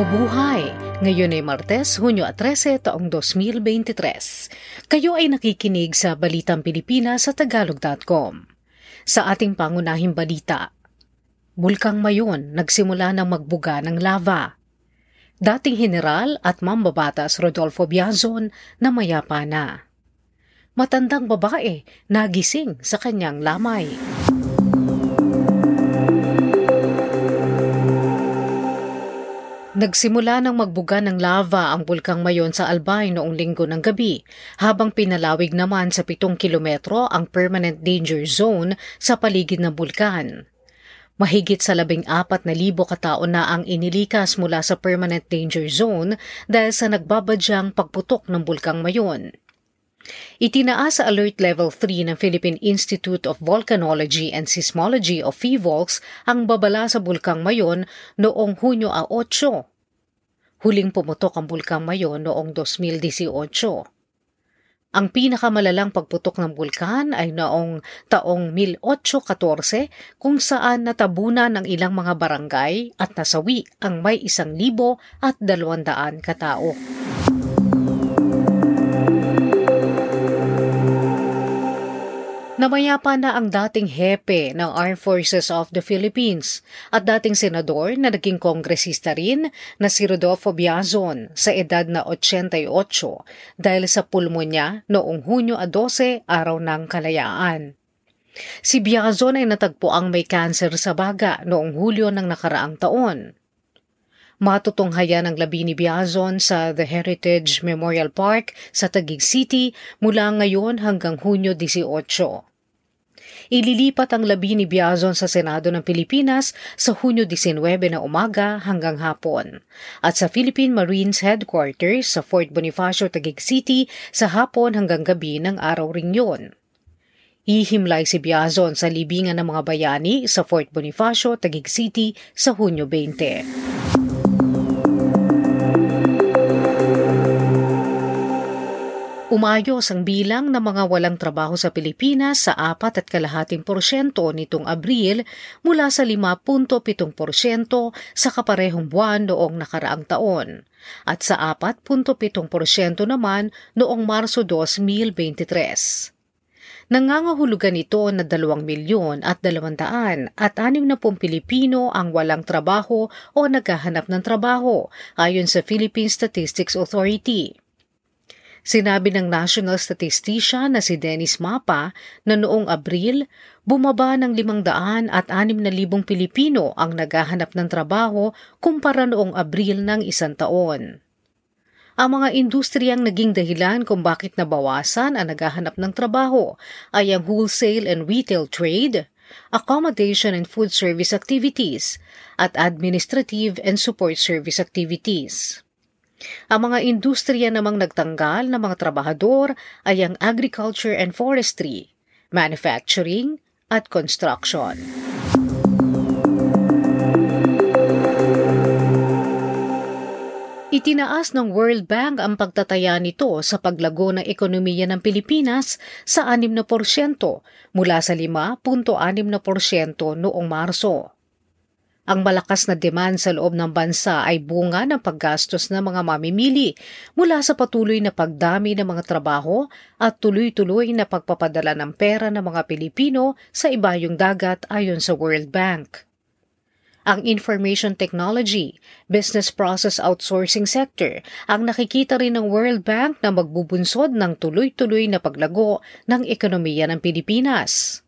Mabuhay! Ngayon ay Martes, Hunyo 13, taong 2023. Kayo ay nakikinig sa Balitang Pilipinas sa Tagalog.com. Sa ating pangunahing balita, Bulkang Mayon nagsimula ng magbuga ng lava. Dating General at Mambabatas Rodolfo Biazon na mayapa na. Matandang babae nagising sa kanyang lamay. Nagsimula ng magbuga ng lava ang bulkang Mayon sa Albay noong linggo ng gabi, habang pinalawig naman sa pitong kilometro ang permanent danger zone sa paligid ng bulkan. Mahigit sa labing apat na libo katao na ang inilikas mula sa permanent danger zone dahil sa nagbabadyang pagputok ng bulkang Mayon. Itinaas sa Alert Level 3 ng Philippine Institute of Volcanology and Seismology of PHIVOLCS ang babala sa bulkang Mayon noong Hunyo 8 Huling pumutok ang bulkang Mayon noong 2018. Ang pinakamalalang pagputok ng bulkan ay noong taong 1814 kung saan natabunan ng ilang mga barangay at nasawi ang may isang libo at dalawandaan katao. Namayapa na ang dating hepe ng Armed Forces of the Philippines at dating senador na naging kongresista rin na si Rodolfo Biazon sa edad na 88 dahil sa pulmonya noong Hunyo 12, araw ng kalayaan. Si Biazon ay natagpuang may cancer sa baga noong Hulyo ng nakaraang taon. Matutunghayan ang labi ni Biazon sa The Heritage Memorial Park sa Taguig City mula ngayon hanggang Hunyo 18 ililipat ang labi ni Biazon sa Senado ng Pilipinas sa Hunyo 19 na umaga hanggang hapon at sa Philippine Marines Headquarters sa Fort Bonifacio, Taguig City sa hapon hanggang gabi ng araw ring yun. Ihimlay si Biazon sa libingan ng mga bayani sa Fort Bonifacio, Taguig City sa Hunyo 20. Umayos ang bilang ng mga walang trabaho sa Pilipinas sa 4 at kalahating porsyento nitong Abril mula sa 5.7 porsyento sa kaparehong buwan noong nakaraang taon at sa 4.7 porsyento naman noong Marso 2023. Nangangahulugan ito na 2 milyon at 200 at 60 Pilipino ang walang trabaho o naghahanap ng trabaho ayon sa Philippine Statistics Authority. Sinabi ng National Statistician na si Dennis Mapa na noong Abril, bumaba ng 500 at 6,000 Pilipino ang naghahanap ng trabaho kumpara noong Abril ng isang taon. Ang mga industriyang naging dahilan kung bakit nabawasan ang naghahanap ng trabaho ay ang wholesale and retail trade, accommodation and food service activities, at administrative and support service activities. Ang mga industriya namang nagtanggal ng mga trabahador ay ang agriculture and forestry, manufacturing, at construction. Itinaas ng World Bank ang pagtataya nito sa paglago ng ekonomiya ng Pilipinas sa 6% mula sa 5.6% noong Marso. Ang malakas na demand sa loob ng bansa ay bunga ng paggastos ng mga mamimili mula sa patuloy na pagdami ng mga trabaho at tuloy-tuloy na pagpapadala ng pera ng mga Pilipino sa ibayong dagat ayon sa World Bank. Ang information technology, business process outsourcing sector ang nakikita rin ng World Bank na magbubunsod ng tuloy-tuloy na paglago ng ekonomiya ng Pilipinas.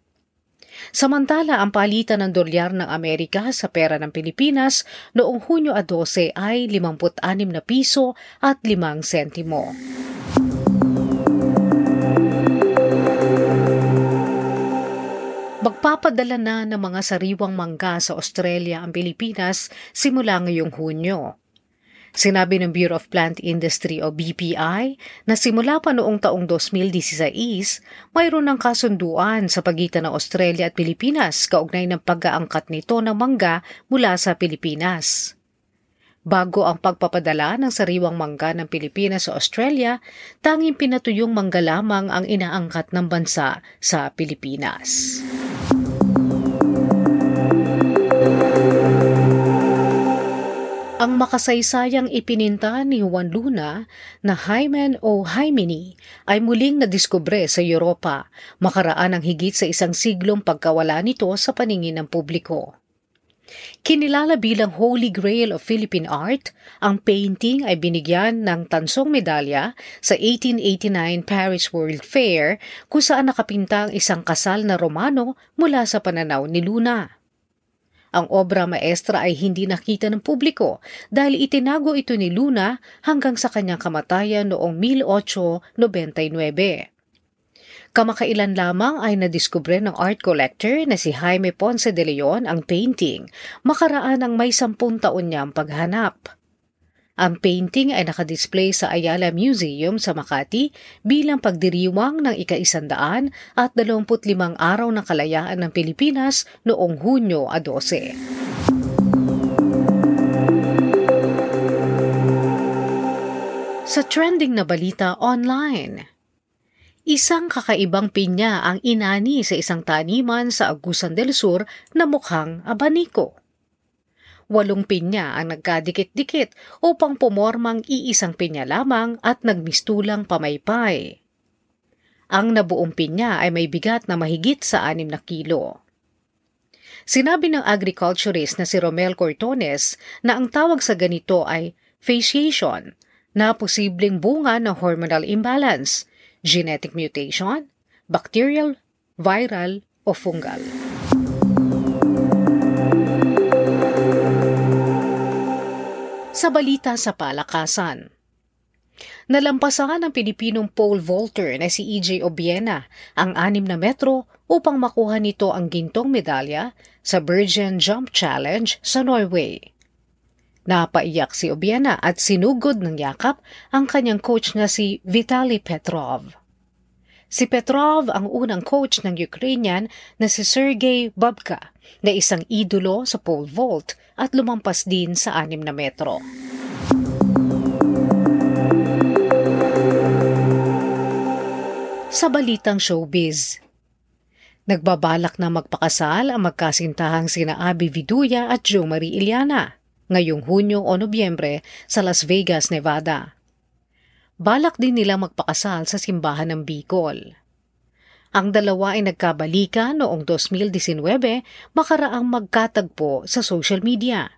Samantala, ang palitan ng dolyar ng Amerika sa pera ng Pilipinas noong Hunyo 12 ay 56 na piso at 5 sentimo. Magpapadala na ng mga sariwang mangga sa Australia ang Pilipinas simula ngayong Hunyo. Sinabi ng Bureau of Plant Industry o BPI na simula pa noong taong 2016, mayroon ng kasunduan sa pagitan ng Australia at Pilipinas kaugnay ng pag-aangkat nito ng mangga mula sa Pilipinas. Bago ang pagpapadala ng sariwang mangga ng Pilipinas sa Australia, tanging pinatuyong mangga lamang ang inaangkat ng bansa sa Pilipinas. Ang makasaysayang ipininta ni Juan Luna na Hymen o Hymeni ay muling nadiskubre sa Europa makaraan ng higit sa isang siglong pagkawala nito sa paningin ng publiko. Kinilala bilang Holy Grail of Philippine Art, ang painting ay binigyan ng tansong medalya sa 1889 Paris World Fair kung saan nakapinta ang isang kasal na Romano mula sa pananaw ni Luna. Ang obra maestra ay hindi nakita ng publiko dahil itinago ito ni Luna hanggang sa kanyang kamatayan noong 1899. Kamakailan lamang ay nadiskubre ng art collector na si Jaime Ponce de Leon ang painting, makaraan ng may sampung taon niyang paghanap. Ang painting ay nakadisplay sa Ayala Museum sa Makati bilang pagdiriwang ng ika-isandaan at 25 araw ng kalayaan ng Pilipinas noong Hunyo 12. Sa trending na balita online, Isang kakaibang pinya ang inani sa isang taniman sa Agusan del Sur na mukhang abaniko. Walong pinya ang nagkadikit-dikit upang pumormang iisang pinya lamang at nagmistulang pamaypay. Ang nabuong pinya ay may bigat na mahigit sa 6 na kilo. Sinabi ng agriculturist na si Romel Cortones na ang tawag sa ganito ay fasciation na posibleng bunga ng hormonal imbalance, genetic mutation, bacterial, viral o fungal. Sa balita sa palakasan. Nalampasan ng Pilipinong pole vaulter na si EJ Obiena ang 6 na metro upang makuha nito ang gintong medalya sa Virgin Jump Challenge sa Norway. Napaiyak si Obiena at sinugod ng yakap ang kanyang coach na si Vitaly Petrov. Si Petrov ang unang coach ng Ukrainian na si Sergei Babka na isang idolo sa pole vault at lumampas din sa 6 na metro. Sa balitang showbiz, Nagbabalak na magpakasal ang magkasintahang sina Abby Viduya at Jo Marie Iliana ngayong Hunyo o Nobyembre sa Las Vegas, Nevada. Balak din nila magpakasal sa simbahan ng Bicol. Ang dalawa ay nagkabalikan noong 2019 makaraang magkatagpo sa social media.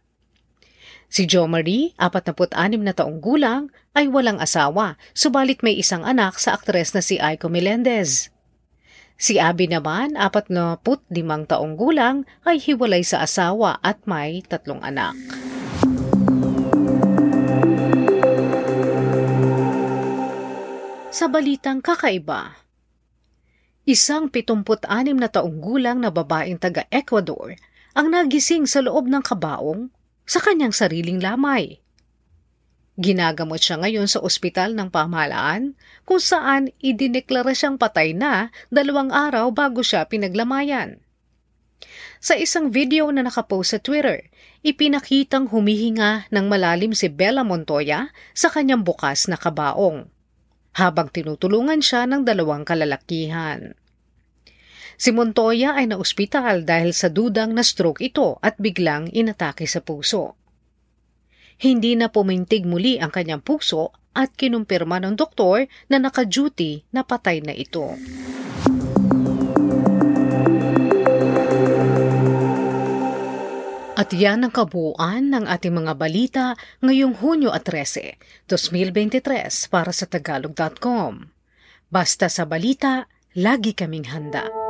Si Jo Marie, 46 na taong gulang, ay walang asawa, subalit may isang anak sa aktres na si Aiko Melendez. Si Abby naman, 45 taong gulang, ay hiwalay sa asawa at may tatlong anak. Sa balitang kakaiba, Isang 76 na taong gulang na babaeng taga Ecuador ang nagising sa loob ng kabaong sa kanyang sariling lamay. Ginagamot siya ngayon sa ospital ng pamahalaan kung saan idineklara siyang patay na dalawang araw bago siya pinaglamayan. Sa isang video na nakapost sa Twitter, ipinakitang humihinga ng malalim si Bella Montoya sa kanyang bukas na kabaong habang tinutulungan siya ng dalawang kalalakihan. Si Montoya ay naospital dahil sa dudang na stroke ito at biglang inatake sa puso. Hindi na pumintig muli ang kanyang puso at kinumpirma ng doktor na naka-duty na patay na ito. At yan ang kabuuan ng ating mga balita ngayong Hunyo at 13, 2023 para sa Tagalog.com. Basta sa balita, lagi kaming handa.